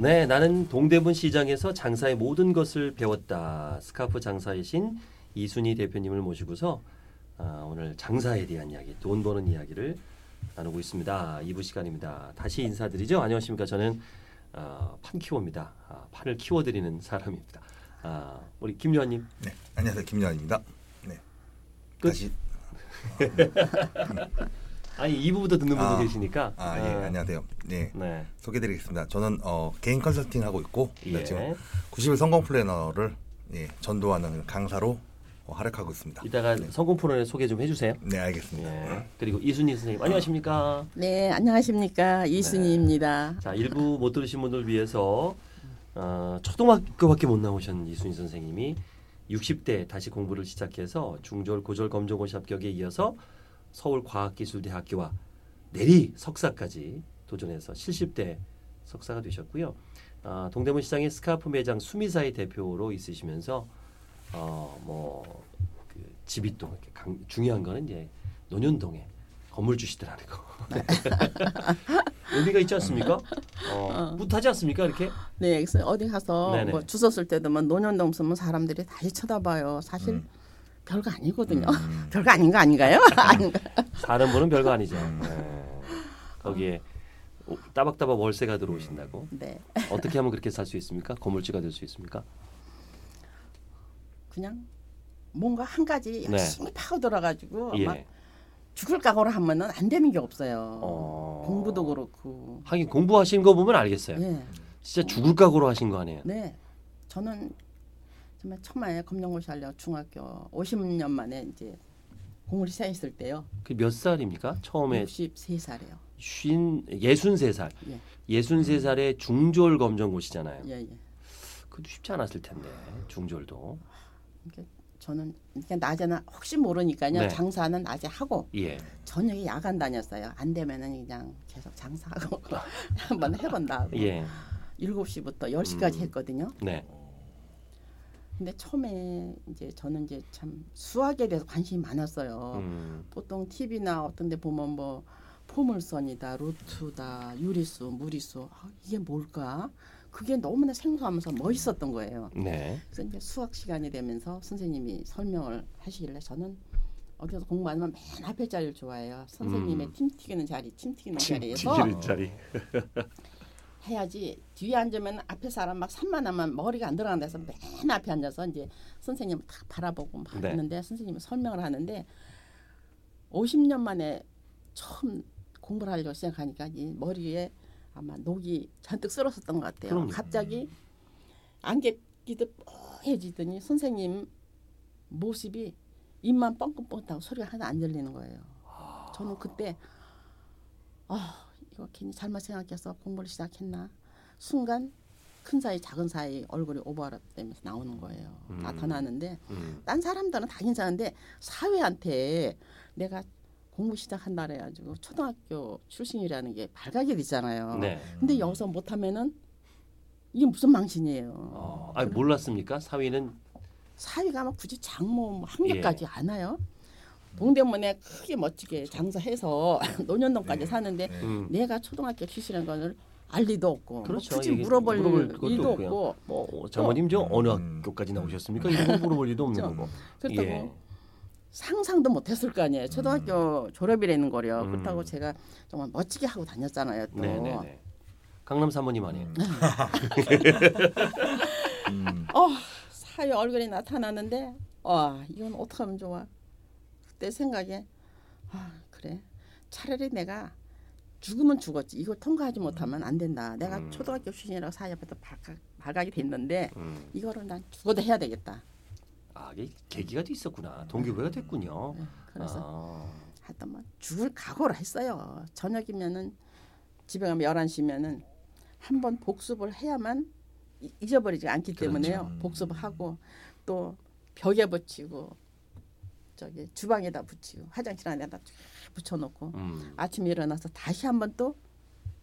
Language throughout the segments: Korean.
네, 나는 동대문 시장에서 장사의 모든 것을 배웠다. 스카프 장사의 신 이순희 대표님을 모시고서 아, 오늘 장사에 대한 이야기, 돈 버는 이야기를 나누고 있습니다. 2부 시간입니다. 다시 인사드리죠. 안녕하십니까. 저는 어, 판 키워입니다. 아, 판을 키워드리는 사람입니다. 아, 우리 김요한님. 네, 안녕하세요 김요한입니다. 네, 끝? 다시 아니 2부부터 듣는 분도 아, 계시니까. 아 예 안녕하세요. 네, 네. 소개드리겠습니다. 저는 어, 개인 컨설팅 하고 있고 예. 네, 지금 90일 성공 플래너를 예, 전도하는 강사로 어, 활약하고 있습니다. 이따가 네, 성공 프로에 소개 좀 해주세요. 네 알겠습니다. 예. 그리고 이순희 선생님 안녕하십니까. 네, 안녕하십니까 이순희입니다. 자 일부 못 들으신 분들 위해서 어, 초등학교밖에 못 나오신 이순희 선생님이 60대 다시 공부를 시작해서 중졸 고졸 검정고시 합격에 이어서 서울과학기술대학교와 내리 석사까지 도전해서 70대 석사가 되셨고요. 아, 동대문 시장의 스카프 매장 수미사의 대표로 있으시면서 어뭐 그 집이 또 이렇게 강, 중요한 거는 이제 논현동에 건물 주시더라는 거. 의미가 있지 않습니까? 어, 뿌듯하지 않습니까? 이렇게? 네, 어디 가서 네네. 뭐 주소 쓸 때도 뭐 논현동 쓰면 사람들이 다시 쳐다봐요. 사실 음. 별거 아니거든요. 음. 별거 아닌 거 아닌가요? 아닌가? 사는 분은 별거 아니죠. 음. 네. 거기에 오- 따박따박 월세가 들어오신다고 네, 어떻게 하면 그렇게 살 수 있습니까? 건물주가 될 수 있습니까? 그냥 뭔가 한 가지 열심히 파고들어가지고 네. 예. 막 죽을 각오로 하면은 안 되는 게 없어요. 어. 공부도 그렇고. 하긴 공부하신 거 보면 알겠어요. 네, 진짜 죽을 각오로 하신 거 아니에요? 네, 저는 정말 처음에 검정고시 하려 중학교 50년 만에 이제 공부를 시작했을 때요. 그 몇 살입니까? 처음에 63살이에요. 쉰 예순 세 살. 예. 예순 세 살에 중졸 검정고시잖아요. 예, 예. 그것도 쉽지 않았을 텐데 중졸도. 저는 그러니까 낮에는 혹시 모르니까요. 네. 장사는 낮에 하고 예. 저녁에 야간 다녔어요. 안 되면은 그냥 계속 장사하고 한번 해본다고. 예. 7시부터 10시까지 음. 했거든요. 네. 근데 처음에 이제 저는 이제 참 수학에 대해서 관심이 많았어요. 음. 보통 TV나 어떤 데 보면 뭐 포물선이다, 루트다, 유리수, 무리수. 아, 이게 뭘까? 그게 너무나 생소하면서 멋있었던 거예요. 네. 그래서 이제 수학 시간이 되면서 선생님이 설명을 하시길래 저는 어디서 공부하면 맨 앞에 자리를 좋아해요. 선생님의 음. 팀 튀기는 자리, 침 튀기는 자리에서 튀기는 자리. 해야지 뒤에 앉으면 앞에 사람 막 산만하면 머리가 안 들어간다 해서 맨 앞에 앉아서 이제 선생님을 탁 바라보고 막 네. 있는데 선생님이 설명을 하는데 50년 만에 처음 공부를 하려고 시작하니까 이 머리에 아마 녹이 잔뜩 쓸었었던 것 같아요. 그럼요. 갑자기 안개 끼듯 뽀해지더니 선생님 모습이 입만 뻥긋뻥긋하고 소리가 하나 안 들리는 거예요. 저는 그때 아 이거 괜히 잘못 생각해서 공부를 시작했나 순간 큰 사이 작은 사이 얼굴이 오버랩되면서 나오는 거예요. 음. 나타나는데 음. 딴 사람들은 다 괜찮은데 사회한테 내가 공부 시작한다 그래가지고 초등학교 출신이라는 게 발각이 되잖아요. 네. 근데 여기서 못하면은 이게 무슨 망신이에요. 어, 아니 몰랐습니까? 사위는 사위가 막 굳이 장모 뭐 학력까지 예. 안 와요. 동대문에 크게 멋지게 장사해서 논현동까지 네. 사는데 네. 음. 내가 초등학교 출신인 거를 알 리도 없고 그렇죠. 뭐 굳이 얘기- 물어볼, 물어볼 것도 일도 없고요. 없고 뭐 장모님 저 어느 음. 학교까지 나오셨습니까? 이런 거 물어볼 일도 없는 그렇죠. 거고. 그렇다고 예. 상상도 못했을 거 아니에요. 초등학교 졸업이라는 거요. 음. 그렇다고 제가 정말 멋지게 하고 다녔잖아요. 또 네네네. 강남 사모님 아니에요. 음. 어, 사위 얼굴이 나타나는데 와 이건 어떻게 하면 좋아? 그때 생각에 아 그래 차라리 내가 죽으면 죽었지 이걸 통과하지 못하면 안 된다. 내가 음. 초등학교 출신이라고 사위 앞에서 발각, 발각이 됐는데 음. 이거를 난 죽어도 해야 되겠다. 아, 이게 계기가 또 있었구나. 동기부여가 됐군요. 네, 그래서 아, 하여튼 뭐 죽을 각오를 했어요. 저녁이면은 집에 가면 11시면은 한 번 복습을 해야만 이- 잊어버리지 않기 그렇죠. 때문에요. 음. 복습하고 또 벽에 붙이고 저기 주방에다 붙이고 화장실 안에다 쫙 붙여놓고 음. 아침에 일어나서 다시 한번 또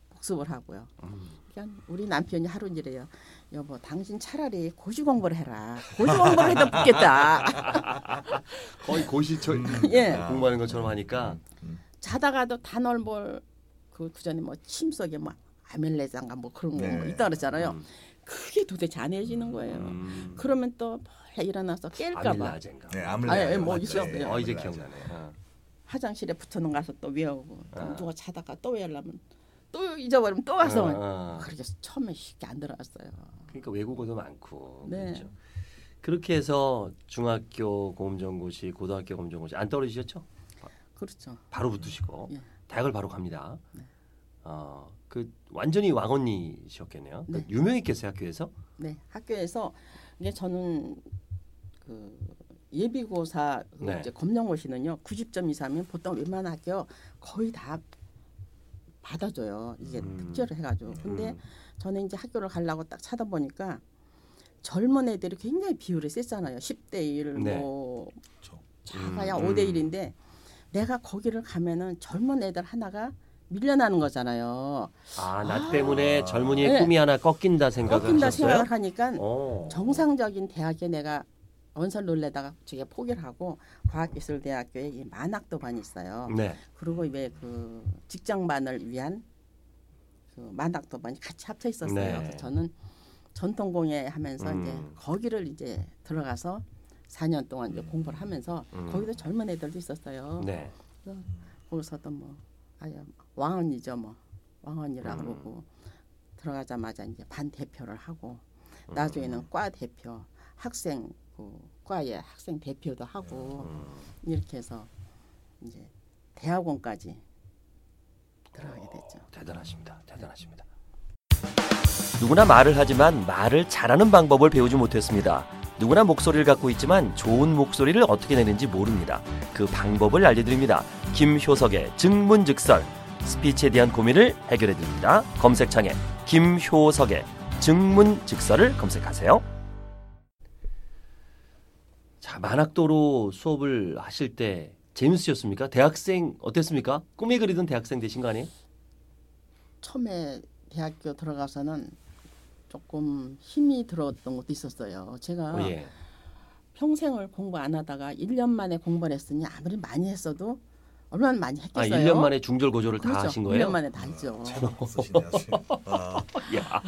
복습을 하고요. 음. 그러니까 우리 남편이 하루 이래요. 여보, 당신 차라리 고시 공부를 해라. 고시 공부를 해도 붙겠다. 거의 고시 처 예. 아. 공부하는 것처럼 하니까 자다가도 단월볼 그, 그 전에 뭐 침 속에 뭐 아멜레장가 뭐 그런 거 네. 뭐 있다 그랬잖아요. 음. 그게 도대체 안 해지는 거예요. 음. 그러면 또 일어나서 깰까봐 아밀라젠가. 네, 아밀라. 아, 예, 뭐 맞죠. 있어요. 예, 어 이제. 기억나네. 어. 화장실에 붙어놓은 가서 또 외우고 또 아. 누가 자다가 또 외우려면 또 잊어버리면 또 와서 어, 어. 그렇게 처음에 쉽게 안 들어갔어요. 그러니까 외국어도 많고. 네. 그렇죠. 그렇게 해서 중학교 공정고시, 고등학교 공정고시 안 떨어지셨죠? 그렇죠. 바로 붙으시고 예. 대학을 바로 갑니다. 네. 어, 그 완전히 왕언니셨겠네요. 그 네. 유명했겠어요 학교에서. 네, 학교에서 이게 저는 그 예비고사 그 네. 이제 검정고시는요 90점 이상이면 보통 웬만한 학교 거의 다 받아줘요. 이게 음. 특제를 해가지고. 근데 음. 저는 이제 학교를 가려고 딱 찾아보니까 젊은 애들이 굉장히 비율이 셌잖아요. 10대 1, 네. 뭐 그렇죠. 작아야 음, 5대 음. 1인데 내가 거기를 가면은 젊은 애들 하나가 밀려나는 거잖아요. 아, 나 때문에 젊은이의 네. 꿈이 하나 꺾인다 생각을 꺾인다 하셨어요? 생각을 하니까 어. 정상적인 대학에 내가 원서를 놀래다가 저게 포기를 하고 과학기술대학교에 이 만학도반이 있어요. 네. 그리고 왜 그 직장반을 위한 그 만학도반이 같이 합쳐 있었어요. 네. 그래서 저는 전통공예 하면서 음. 이제 거기를 이제 들어가서 4년 동안 이제 공부를 하면서 음. 거기도 젊은 애들도 있었어요. 네. 거기서도 뭐 아유 왕언니죠 뭐 왕언니라 음. 그러고 들어가자마자 이제 반 대표를 하고 음. 나중에는 과 대표 학생 그 과의 학생 대표도 하고 음. 이렇게 해서 이제 대학원까지 들어가게 됐죠. 대단하십니다. 대단하십니다. 누구나 말을 하지만 말을 잘하는 방법을 배우지 못했습니다. 누구나 목소리를 갖고 있지만 좋은 목소리를 어떻게 내는지 모릅니다. 그 방법을 알려드립니다. 김효석의 증문즉설 스피치에 대한 고민을 해결해 드립니다. 검색창에 김효석의 증문즉설을 검색하세요. 자 만학도로 수업을 하실 때 재밌으셨습니까? 대학생 어땠습니까? 꿈에 그리던 대학생 되신 거 아니에요? 처음에 대학교 들어가서는 조금 힘이 들었던 것도 있었어요. 제가 어, 예. 평생을 공부 안 하다가 1년 만에 공부를 했으니 아무리 많이 했어도 얼마나 많이 아, 했겠어요. 1년 만에 중절 고졸을 다 그렇죠. 하신 거예요? 1년 만에 다 했죠. 아, 야,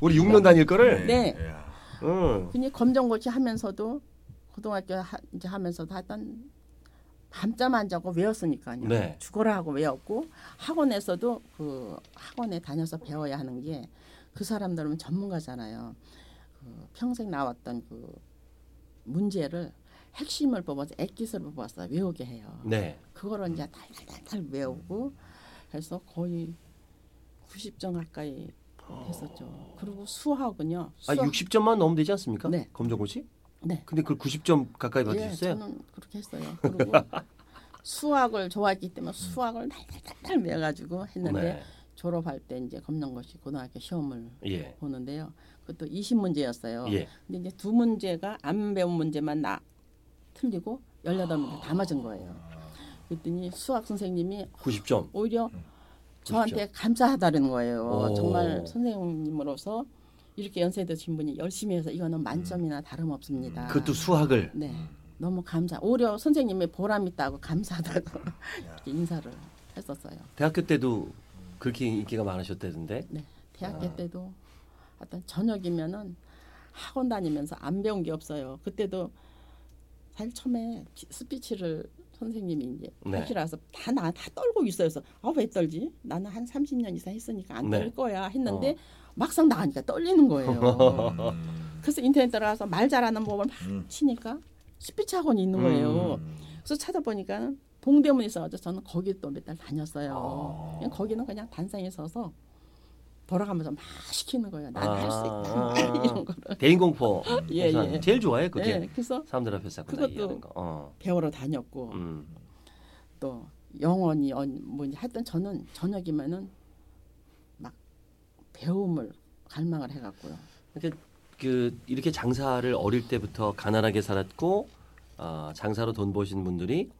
우리 6년 다닐 거를. 네. 예. 응. 근데 검정고시 하면서도 고등학교 하, 이제 하면서도 하여튼 밤잠 안 자고 외웠으니까요. 네. 죽어라 하고 외웠고 학원에서도 그 학원에 다녀서 배워야 하는 게 그 사람들은 전문가잖아요. 그 평생 나왔던 그 문제를 핵심을 뽑아서 액기스를 뽑아서 외우게 해요. 네. 그거를 이제 달달달달 외우고 해서 거의 90점 가까이 했었죠. 그리고 수학은요. 아, 수학, 60점만 넣으면 되지 않습니까? 네. 검정고시? 네. 근데 그걸 90점 가까이 예, 받으셨어요? 저는 그렇게 했어요. 그리고 수학을 좋아했기 때문에 수학을 달달달달 외워가지고 했는데 네. 졸업할 때 이제 검정고시 고등학교 시험을 예. 보는데요. 그것도 20문제였어요. 예. 근데 이제 두 문제가 안 배운 문제만 나 틀리고 18문제 다 맞은 거예요. 그랬더니 수학 선생님이 90점. 오히려 저한테 감사하다는 거예요. 오. 정말 선생님으로서 이렇게 연세 드신 분이 열심히 해서 이거는 만점이나 다름없습니다. 그것도 수학을. 네. 너무 감사. 오히려 선생님의 보람 있다고 감사하다고 이렇게 인사를 했었어요. 대학교 때도 그렇게 인기가 많으셨다던데. 네. 대학교 아. 때도 어떤 저녁이면은 학원 다니면서 안 배운 게 없어요. 그때도 사실 처음에 피- 스피치를 선생님이 이제 네. 하시라서 다 나 다 떨고 있어요. 그래서 아 왜 떨지? 나는 한 30년 이상 했으니까 안 네. 떨 거야 했는데 어. 막상 나가니까 떨리는 거예요. 음. 그래서 인터넷 들어가서 말 잘하는 법을 막 음. 치니까 스피치 학원이 있는 거예요. 음. 그래서 찾아보니까 봉대문에 있어가지고 저는 거기 또 몇 달 다녔어요. 아. 거기는 그냥 단상에 서서 돌아가면서 막 시키는 거예요. 난 할수 아. 있다 이런 거를. 대인 공포. 예, 예. 제일 좋아해 그게. 네, 그래서 사람들 앞에서 그것도 거. 어. 배우러 다녔고 음. 또 영원히 언- 뭐니 하여튼 저는 저녁이면은 막 배움을 갈망을 해갖고요. 그러니까 그 이렇게 장사를 어릴 때부터 가난하게 살았고 어, 장사로 돈 버신 분들이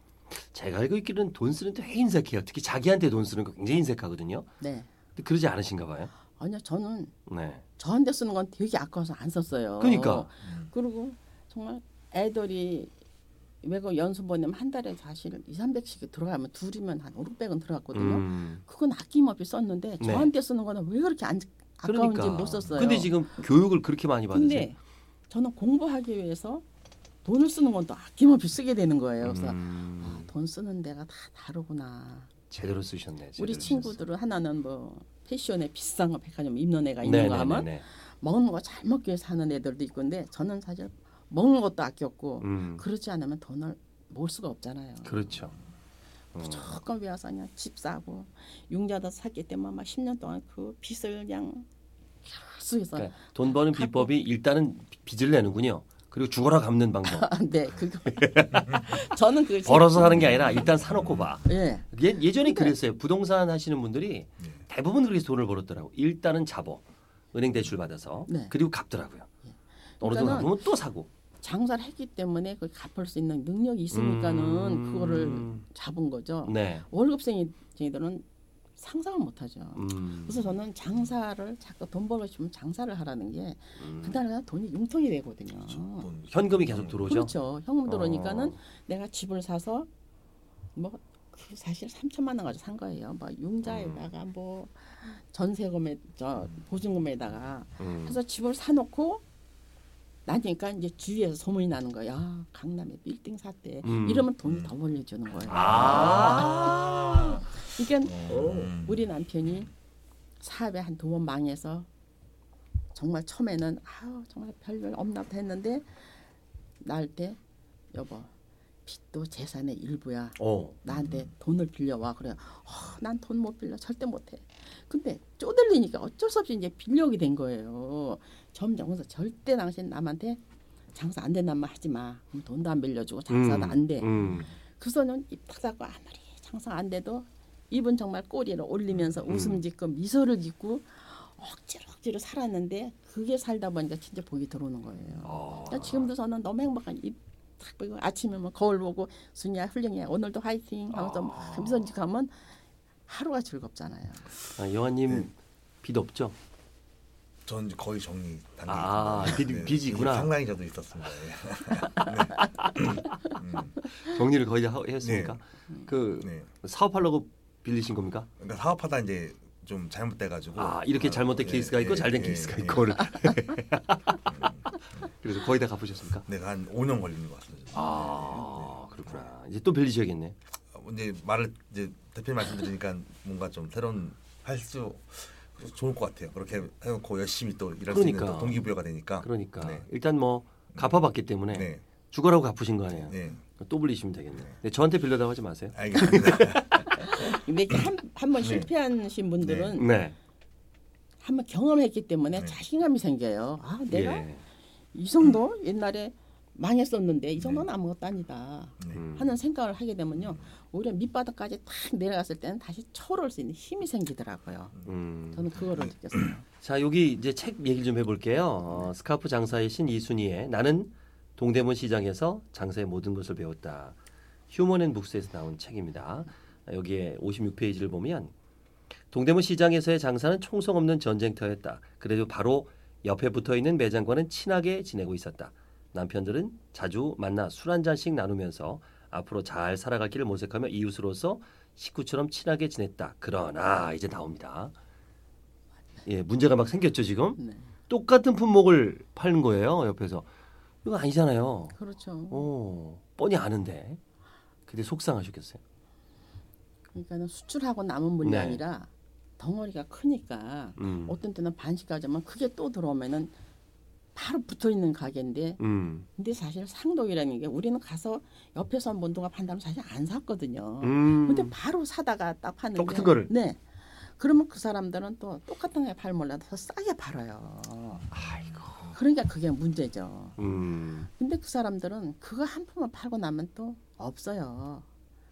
제가 알고 있기로는 돈 쓰는 데 되게 인색해요. 특히 자기한테 돈 쓰는 거 굉장히 인색하거든요. 네. 근데 그러지 않으신가 봐요. 아니요, 저는 네. 저한테 쓰는 건 되게 아까워서 안 썼어요. 그러니까. 그리고 정말 애들이 외국 연수 보내면 한 달에 사실 2, 300씩 들어가면 둘이면 한 5, 600은 들어갔거든요. 음. 그건 아낌없이 썼는데 네. 저한테 쓰는 거는 왜 그렇게 안 아까운지 그러니까. 못 썼어요. 근데 지금 교육을 그렇게 많이 받으세요. 저는 공부하기 위해서 돈을 쓰는 건 또 아낌없이 쓰게 되는 거예요. 그래서 음. 아, 돈 쓰는 데가 다 다르구나. 제대로 쓰셨네. 제대로 우리. 친구들은 하나는 뭐 패션에 비싼 거 백화점 입는 애가 있는 네, 거 네, 하면 네, 네. 먹는 거 잘 먹기 위해서 하는 애들도 있고 근데 저는 사실 먹는 것도 아꼈고 음. 그렇지 않으면 돈을 모을 수가 없잖아요. 그렇죠. 음. 무조건 위해서 그냥 집 사고 융자도 샀기 때문에 막 10년 동안 그 빚을 그냥 계속 해서 그러니까 돈 버는 비법이 일단은 빚을 내는군요. 그리고 죽어라 갚는 방법. 아, 네 그거 저는 그 벌어서 사는 게 아니라 일단 사놓고 봐. 예 예, 예전에 근데- 그랬어요. 부동산 하시는 분들이 네. 대부분 그렇게 돈을 벌었더라고. 일단은 잡어. 은행 대출 받아서 네. 그리고 갚더라고요. 어느 정도 갚으면 또 사고. 장사를 했기 때문에 그 갚을 수 있는 능력이 있으니까는 음. 그거를 잡은 거죠. 네. 월급생이들은 상상을 못하죠. 음. 그래서 저는 장사를 자꾸 돈 벌고 싶으면 장사를 하라는 게 음. 그날 돈이 융통이 되거든요. 돈- 현금이 계속 들어오죠. 그렇죠. 현금 들어오니까는 어. 내가 집을 사서 뭐그 사실 3천만 원 가지고 산 거예요. 뭐 융자에다가 뭐 전세금에 저 보증금에다가 음. 해서 집을 사놓고 나니까 이제 주위에서 소문이 나는 거야. 야, 강남에 빌딩 샀대. 음. 이러면 돈이 더 벌려주는 거예요. 아. 그러니까 음. 우리 남편이 사업에 한 두 번 망해서 정말 처음에는 아우 정말 별별 없나 보다 했는데 날때 여보 빚도 재산의 일부야. 어. 나한테 돈을 빌려와 그래. 어, 난돈 못 빌려 절대 못해. 근데 쪼들리니까 어쩔 수 없이 이제 빌려오게 된 거예요. 점점 그래서 절대 당신 남한테 장사 안 된단 말 하지 마. 그럼 돈도 안 빌려주고 장사도 음. 안 돼. 음. 그래서는 입탁 잡고 아무리 장사 안 돼도 입은 정말 꼬리를 올리면서 음. 웃음 짓고 미소를 짓고 억지로 억지로 살았는데 그게 살다 보니까 진짜 복이 들어오는 거예요. 어. 그러니까 지금도 저는 너무 행복한 입 탁 보고 아침에 뭐 거울 보고 순이야 훌륭해 오늘도 화이팅 하면서 막 미소 짓고 하면 하루가 즐겁잖아요. 아, 영화님 네. 빚 없죠? 전 거의 정리 단계. 아, 빚- 빚이 있구나. 상당히 저도 있었습니다. 예. 음, 정리를 거의 다 하- 했습니까? 그 네. 사업하려고 빌리신 겁니까? 그러니까 사업하다 이제 좀 잘못돼가지고. 아 이렇게 잘못된 예, 케이스가 있고 예, 잘된 예, 케이스가 예. 있고 그래서 거의 다 갚으셨습니까? 내가 한 5년 걸리는 것 같습니다. 아 그렇구나. 이제 또 빌리셔야겠네. 어, 이제 말을 이제 대표님 말씀드리니까 뭔가 좀 새로운 할수 좋을 것 같아요. 그렇게 해놓고 열심히 또 일할 수 있는 그러니까. 또 동기부여가 되니까. 그러니까 네. 일단 뭐 갚아봤기 때문에 네. 죽어라고 갚으신 거 아니에요. 네. 또 빌리시면 되겠네. 네, 저한테 빌려다고 하지 마세요. 알겠습니다. 근데 한한번 네. 실패하신 분들은 네. 한번 경험했기 때문에 네. 자신감이 생겨요. 아 내가 예. 이 정도 옛날에 망했었는데 이 정도는 아무것도 아니다. 네. 음. 하는 생각을 하게 되면요 오히려 밑바닥까지 탁 내려갔을 때는 다시 초월할 수 있는 힘이 생기더라고요. 음. 저는 그거를 느꼈어요. 자 여기 이제 책 얘기를 좀 해볼게요. 어, 스카프 장사의 신 이순희의 나는 동대문 시장에서 장사의 모든 것을 배웠다. 휴먼앤북스에서 나온 책입니다. 여기에 56페이지를 보면 동대문 시장에서의 장사는 총성 없는 전쟁터였다. 그래도 바로 옆에 붙어 있는 매장과는 친하게 지내고 있었다. 남편들은 자주 만나 술 한 잔씩 나누면서 앞으로 잘 살아가기를 모색하며 이웃으로서 식구처럼 친하게 지냈다. 그러나 이제 나옵니다. 예, 문제가 막 생겼죠 지금. 네. 똑같은 품목을 파는 거예요 옆에서. 이거 아니잖아요. 그렇죠. 어, 뻔히 아는데. 근데 속상하셨겠어요. 그러니까는 수출하고 남은 물량이라 덩어리가 크니까 음, 어떤 때는 반씩 가져면 그게 또 들어오면은 바로 붙어 있는 가게인데 음, 근데 사실 상동이라는 게 우리는 가서 옆에서 뭔동가 판다면 사실 안 샀거든요. 음. 근데 바로 사다가 딱 파는데 똑같은 거를? 네. 그러면 그 사람들은 또 똑같은 게 팔 몰라도 더 싸게 팔아요. 아이고. 그러니까 그게 문제죠. 음. 근데 그 사람들은 그거 한 푼만 팔고 나면 또 없어요.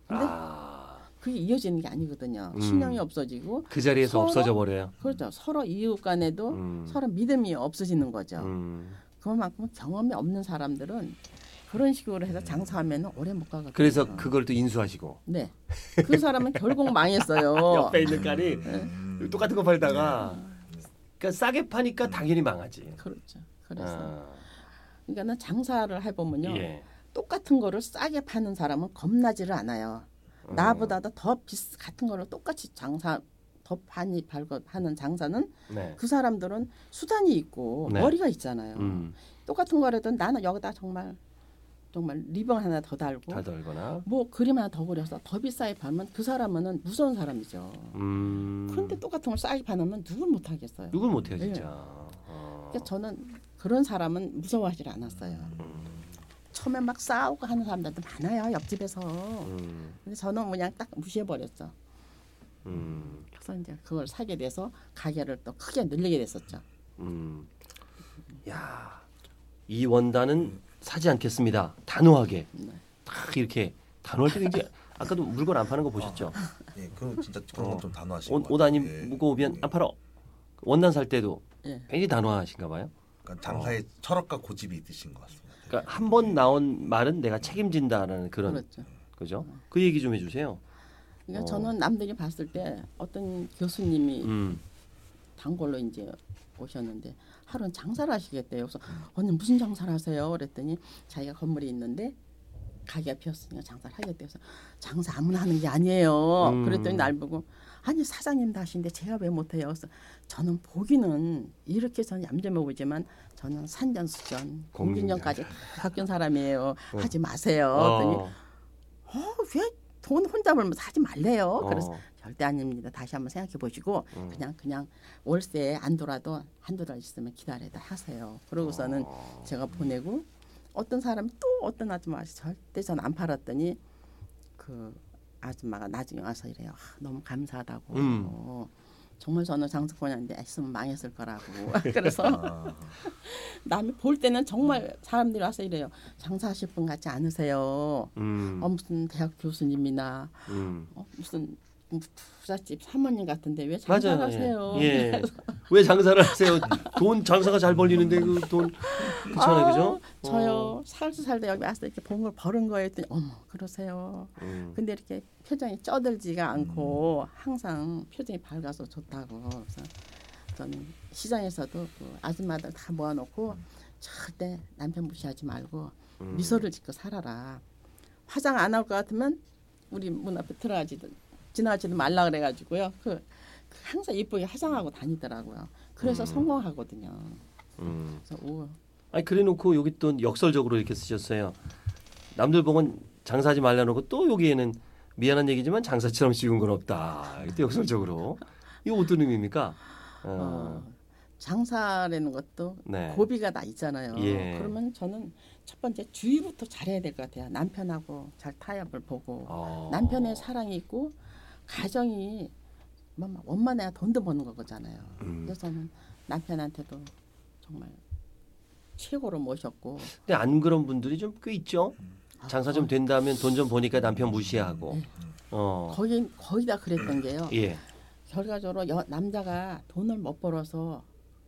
근데 아, 그게 이어지는 게 아니거든요. 음. 신용이 없어지고 그 자리에서 서로? 없어져 버려요. 그렇죠. 서로 이웃 간에도 음. 서로 믿음이 없어지는 거죠. 음. 그만큼 경험이 없는 사람들은 그런 식으로 해서 장사하면 오래 못 가거든요. 그래서 그걸 또 인수하시고 네. 그 사람은 결국 망했어요. 옆에 있는 깔이 음. 똑같은 거 팔다가 그러니까 싸게 파니까 당연히 망하지. 그렇죠. 그래서 아, 그러니까 는 장사를 해 보면요. 예. 똑같은 거를 싸게 파는 사람은 겁나지를 않아요. 음. 나보다도 더 비슷 같은 거를 똑같이 장사 더 많이 발고 하는 장사는 네. 그 사람들은 수단이 있고 네. 머리가 있잖아요. 음. 똑같은 거라도 나는 여기다 정말 정말 리본 하나 더 달고 다 덜거나. 뭐 그림 하나 더 그려서 더 비싸게 팔면 그 사람은 무서운 사람이죠. 음. 그런데 똑같은 걸 싸게 파면 누굴 못 하겠어요. 누굴 못 해요 예. 진짜. 어. 그러니까 저는 그런 사람은 무서워하지 않았어요. 처음에 막 싸우고 하는 사람들도 많아요 옆집에서. 음. 근데 저는 그냥 딱 무시해 버렸죠. 음. 그래서 이제 그걸 사게 돼서 가게를 또 크게 늘리게 됐었죠. 음. 야. 이 원단은 사지 않겠습니다. 단호하게. 네. 딱 이렇게 단호할 때 이제 아까도 물건 안 파는 거 보셨죠? 예, 그럼 진짜 그런 어. 건좀 단호하신 옷, 것옷 같아요. 아니 예. 무거우면 예. 안 팔어. 원단 살 때도 예. 굉장히 단호하신가 봐요. 그러니까 장사에 철학과 고집이 있으신 것 같습니다. 그러니까 한 번 나온 말은 내가 책임진다라는 그런 그렇죠. 그죠? 그 얘기 좀 해주세요. 그러니까 어. 저는 남들이 봤을 때 어떤 교수님이 음. 단골로 이제 오셨는데 하루는 장사를 하시겠대요. 그래서 언니 무슨 장사를 하세요? 그랬더니 자기가 건물이 있는데 가게가 비었으니까 장사를 하겠대요. 그래서 장사 아무나 하는 게 아니에요. 음. 그랬더니 날 보고 아니 사장님도 하시는데 제가 왜 못해요? 그래서 저는 보기는 이렇게 저는 얌전해 보이지만 저는 산전수전 다 겪은 사람이에요. 하지 마세요. 그랬더니 어. 어, 왜 돈 혼자 벌면서 하지 말래요. 그래서 어. 절대 아닙니다. 다시 한번 생각해 보시고 음. 그냥 그냥 월세 안 돌아도 한두 달 있으면 기다려다 하세요. 그러고서는 어. 제가 보내고 어떤 사람이 또 어떤 아줌마가 절대 전 안 팔았더니 그 아줌마가 나중에 와서 이래요. 아, 너무 감사하다고. 음. 어, 정말 저는 장사꾼이었는데 있으면 망했을 거라고. 그래서 아, 남이 볼 때는 정말 사람들이 와서 이래요. 장사하실 분 같지 않으세요. 음. 어, 무슨 대학 교수님이나 음. 어, 무슨 부잣집 사모님 같은데 왜 장사를 맞아요. 하세요? 예. 예. 왜 장사를 하세요? 돈 장사가 잘 벌리는데 그 돈 그렇잖아요, 아, 그죠? 저요 어. 살도 살다 여기 와서 이렇게 본 걸 버는 거예요 했더니 어머 그러세요. 음. 근데 이렇게 표정이 쩌들지가 않고 항상 표정이 밝아서 좋다고 그래서 저는 시장에서도 그 아줌마들 다 모아놓고 절대 남편 무시하지 말고 음. 미소를 짓고 살아라. 화장 안 할 것 같으면 우리 문 앞에 들어가지도 지나가지도 말라 그래가지고요. 그, 그 항상 예쁘게 화장하고 다니더라고요. 그래서 음. 성공하거든요. 음. 그래서 오, 아니 그래놓고 여기 또 역설적으로 이렇게 쓰셨어요. 남들 보면 장사하지 말라놓고 또 여기에는 미안한 얘기지만 장사처럼 쉬운 건 없다. 이때 역설적으로 이거 어떤 의미입니까? 어. 어, 장사라는 것도 네. 고비가 다 있잖아요. 예. 그러면 저는 첫 번째 주의부터 잘해야 될 것 같아요. 남편하고 잘 타협을 보고 어. 남편의 사랑이 있고 가정이 원만해야 돈도 버는 거잖아요. 음. 그래서 저는 남편한테도 정말 최고로 모셨고 근데 안 그런 분들이 좀 꽤 있죠. 아, 장사 좀 된다면 돈 좀 버니까 남편 무시하고. 네. 어. 거의 거의 다 그랬던 게요. 예. 결과적으로 여, 남자가 돈을 못 벌어서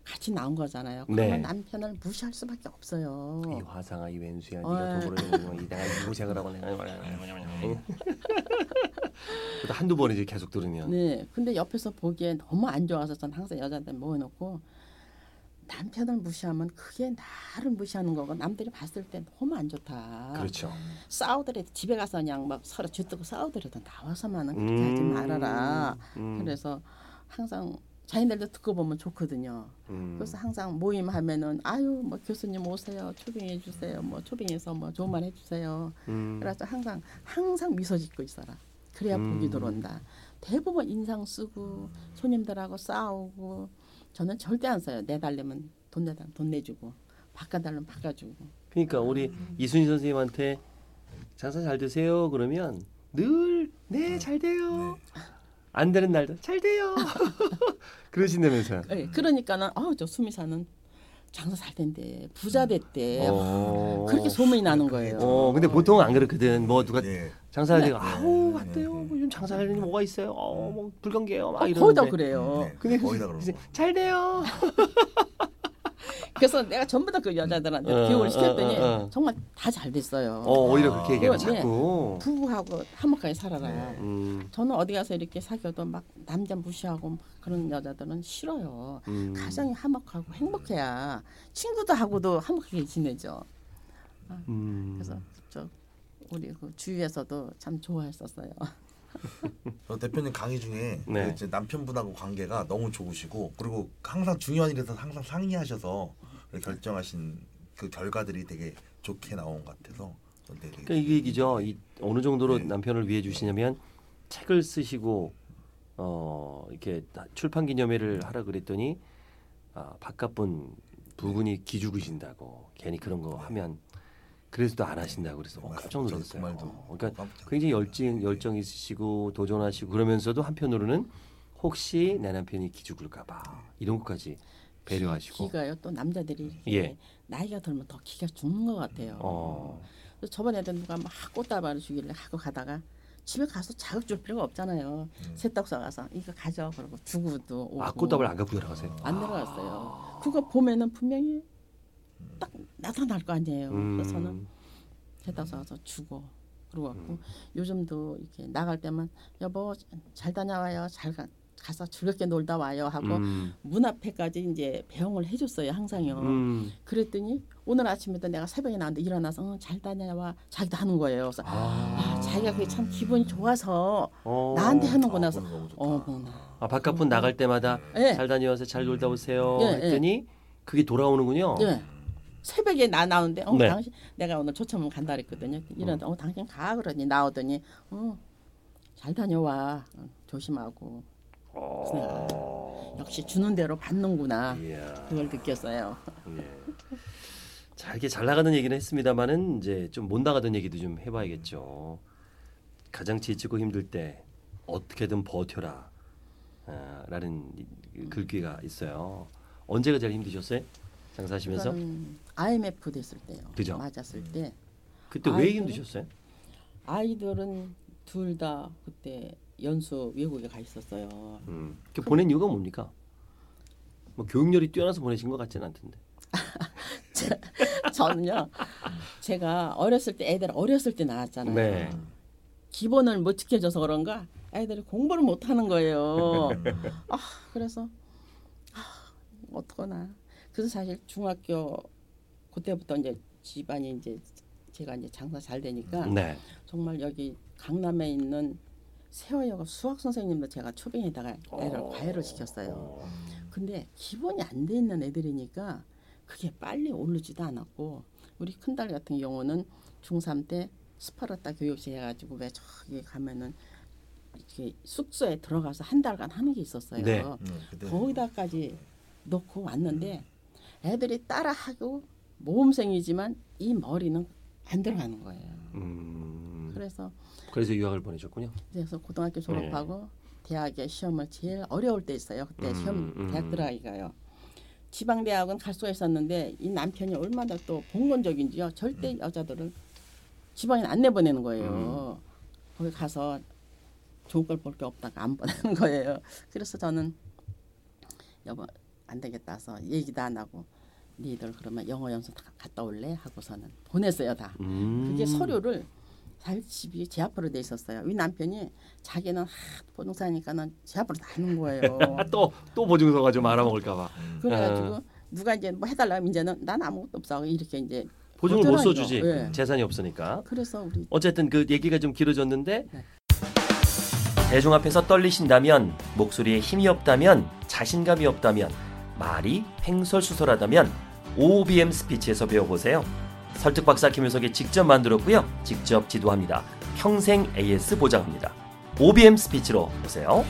같이 나온 거잖아요. 네. 그러면 남편을 무시할 수밖에 없어요. 이 화상아 이 왼수야 어. 네가 돈 벌어야 이 내가 이 고생을 하고 내가 그것도 한두 번이지 계속 들으면 네. 근데 옆에서 보기에 너무 안 좋아서 전 항상 여자한테 모아놓고 남편을 무시하면 그게 나를 무시하는 거고 남들이 봤을 때 너무 안 좋다. 그렇죠. 싸우더라도 집에 가서 그냥 막 서로 쥐뜨고 싸우더라도 나와서만은 그렇게 하지 음. 말아라. 음. 그래서 항상 자기들도 듣고 보면 좋거든요. 음. 그래서 항상 모임 하면은 아유 뭐 교수님 오세요 초빙해 주세요 뭐 초빙해서 뭐 좋은 말 해주세요. 음. 그래서 항상 항상 미소 짓고 있어라. 그래야 음. 복이 들어온다. 대부분 인상 쓰고 손님들하고 싸우고 저는 절대 안 써요. 내달려면 돈 내달 돈 내주고 바꿔달라면 바꿔주고. 그러니까 우리 이순희 선생님한테 장사 잘 되세요 그러면 늘 네 잘 돼요. 안 되는 날도 잘 돼요. 그러신다면서요. 예, 그러니까는 아저 수미사는 장사 잘 된대 부자 됐대 어. 그렇게 소문이 나는 거예요. 어, 근데 보통 은 안 그렇거든. 뭐 누가 예. 장사할 네. 때 아우 네. 왔대요. 뭐 요즘 장사할 일이 뭐가 있어요. 어, 뭐 불경기예요. 막 어, 이러는데. 거의 다 그래요. 네. 근데 거의 다 거. 잘 돼요. 그래서 내가 전부 다 그 여자들한테 어, 교육을 시켰더니 어, 어, 어. 정말 다 잘 됐어요. 어, 오히려 아. 그렇게 얘기하면 네. 자꾸. 부부하고 화목하게 살아라. 네. 음, 저는 어디 가서 이렇게 사귀어도 막 남자 무시하고 막 그런 여자들은 싫어요. 음. 가정이 화목하고 행복해야 친구도 하고도 화목하게 지내죠. 음. 그래서 저 우리 그 주위에서도 참 좋아했었어요. 저 대표님 강의 중에 네. 그 이제 남편분하고 관계가 너무 좋으시고 그리고 항상 중요한 일에서 항상 상의하셔서 결정하신 그 결과들이 되게 좋게 나온 것 같아서 그러니까 이게 얘기죠. 이 어느 정도로 네. 남편을 위해 주시냐면 책을 쓰시고 어 이렇게 다- 출판 기념회를 하라 그랬더니 아, 바깥분 부군이 기죽으신다고 괜히 그런 거 하면 그래서도 안 하신다고 그래서 어, 깜짝 놀랐어요. 그 말도 어, 그러니까 깜짝 굉장히 열정 열정 있으시고 도전하시고 그러면서도 한편으로는 혹시 내 남편이 기죽을까봐 이런 것까지 배려하시고 기가요 또 남자들이 예. 나이가 들면 더 기가 죽는 것 같아요. 어. 그래서 저번에도 누가 막 꽃다발을 주길래 하고 가다가 집에 가서 자극 줄 필요가 없잖아요. 세탁소 가서 이거 가져 그러고 주고도 오고 아 꽃다발 안 갖고 들어가세요. 안 내려갔어요. 그거 보면은 분명히 딱 나타날 거 아니에요. 그래서 저는 음. 세탁소 가서 주고 그러고 갖고 요즘도 이렇게 나갈 때만 여보 잘 다녀와요. 잘 가, 가서 즐겁게 놀다 와요 하고 음. 문 앞에까지 이제 배웅을 해줬어요 항상요. 음. 그랬더니 오늘 아침에도 내가 새벽에 나왔는데 일어나서 어, 잘 다녀와 자기도 하는 거예요. 그래서 아, 자기가 그게 참 기분이 좋아서 어. 나한테 하는구나. 아, 너무 좋다. 어머나. 아 바깥분 나갈 때마다 예. 잘 다녀와서 잘 놀다 오세요 예, 예. 했더니 그게 돌아오는군요. 예. 새벽에 나 나오는데 어 네. 당신 내가 오늘 조참을 간다 그랬거든요. 이러다 어 당신 가 그러니 나오더니 어잘 다녀와 어, 조심하고 어. 역시 주는 대로 받는구나 이야. 그걸 느꼈어요. 예. 자 이렇게 잘 나가는 얘기는 했습니다만은 이제 좀 못 나가던 얘기도 좀 해봐야겠죠. 가장 지치고 힘들 때 어떻게든 버텨라. 아, 라는 이- 글귀가 있어요. 언제가 제일 힘드셨어요? 장사하시면서? 저는 IMF 됐을 때요. 그죠? 맞았을 때 그때 왜 아이들은- 힘드셨어요? 아이들은 둘 다 그때 연수 외국에 가 있었어요. 음. 그 보낸 이유가 뭡니까? 뭐 교육열이 뛰어나서 보내신 것 같지는 않던데. 저는요, 제가 어렸을 때 애들 어렸을 때 나왔잖아요. 네. 기본을 못 지켜줘서 그런가 애들이 공부를 못 하는 거예요. 아 그래서 아, 어떡하나. 그래서 사실 중학교 그때부터 이제 집안이 이제 제가 이제 장사 잘 되니까 네. 정말 여기 강남에 있는 세월여고 수학 선생님도 제가 초빙에다가 애를 어. 과외를 시켰어요. 근데 기본이 안 돼 있는 애들이니까 그게 빨리 오르지도 않았고 우리 큰딸 같은 경우는 중3 때 스파르타 교육실 해가지고 왜 저기 가면은 이렇게 숙소에 들어가서 한 달간 하는 게 있었어요. 네. 음, 거기다까지 놓고 왔는데 애들이 따라하고 모험생이지만 이 머리는 안 들어가는 거예요. 음. 그래서 그래서 유학을 보내셨군요. 그래서 고등학교 졸업하고 대학에 시험을 제일 어려울 때 있어요. 그때 음, 시험 음. 대학 들어가기가요. 지방 대학은 갈 수가 있었는데 이 남편이 얼마나 또 봉건적인지요. 절대 여자들을 지방에 안 내보내는 거예요. 거기 가서 좋은 걸 볼 게 없다가 안 보내는 거예요. 그래서 저는 여보 안 되겠다 해서 얘기도 안 하고 니들 그러면 영어 연수 다 갔다 올래 하고서는 보냈어요 다. 음. 그게 서류를 살 집이 제 앞으로 돼 있었어요. 이 남편이 자기는 하 보증사니까는 제 앞으로 다 하는 거예요. 또 또 보증서가 좀 알아먹을까봐. 그래가지고 누가 이제 뭐 해달라면 이제는 난 아무것도 없어 이렇게 이제 보증을 못. 써주지. 예. 재산이 없으니까. 그래서 우리 어쨌든 그 얘기가 좀 길어졌는데 네. 대중 앞에서 떨리신다면 목소리에 힘이 없다면 자신감이 없다면 말이 횡설수설하다면 OBM 스피치에서 배워보세요. 설득 박사 김효석이 직접 만들었고요. 직접 지도합니다. 평생 AS 보장합니다. OBM 스피치로 오세요.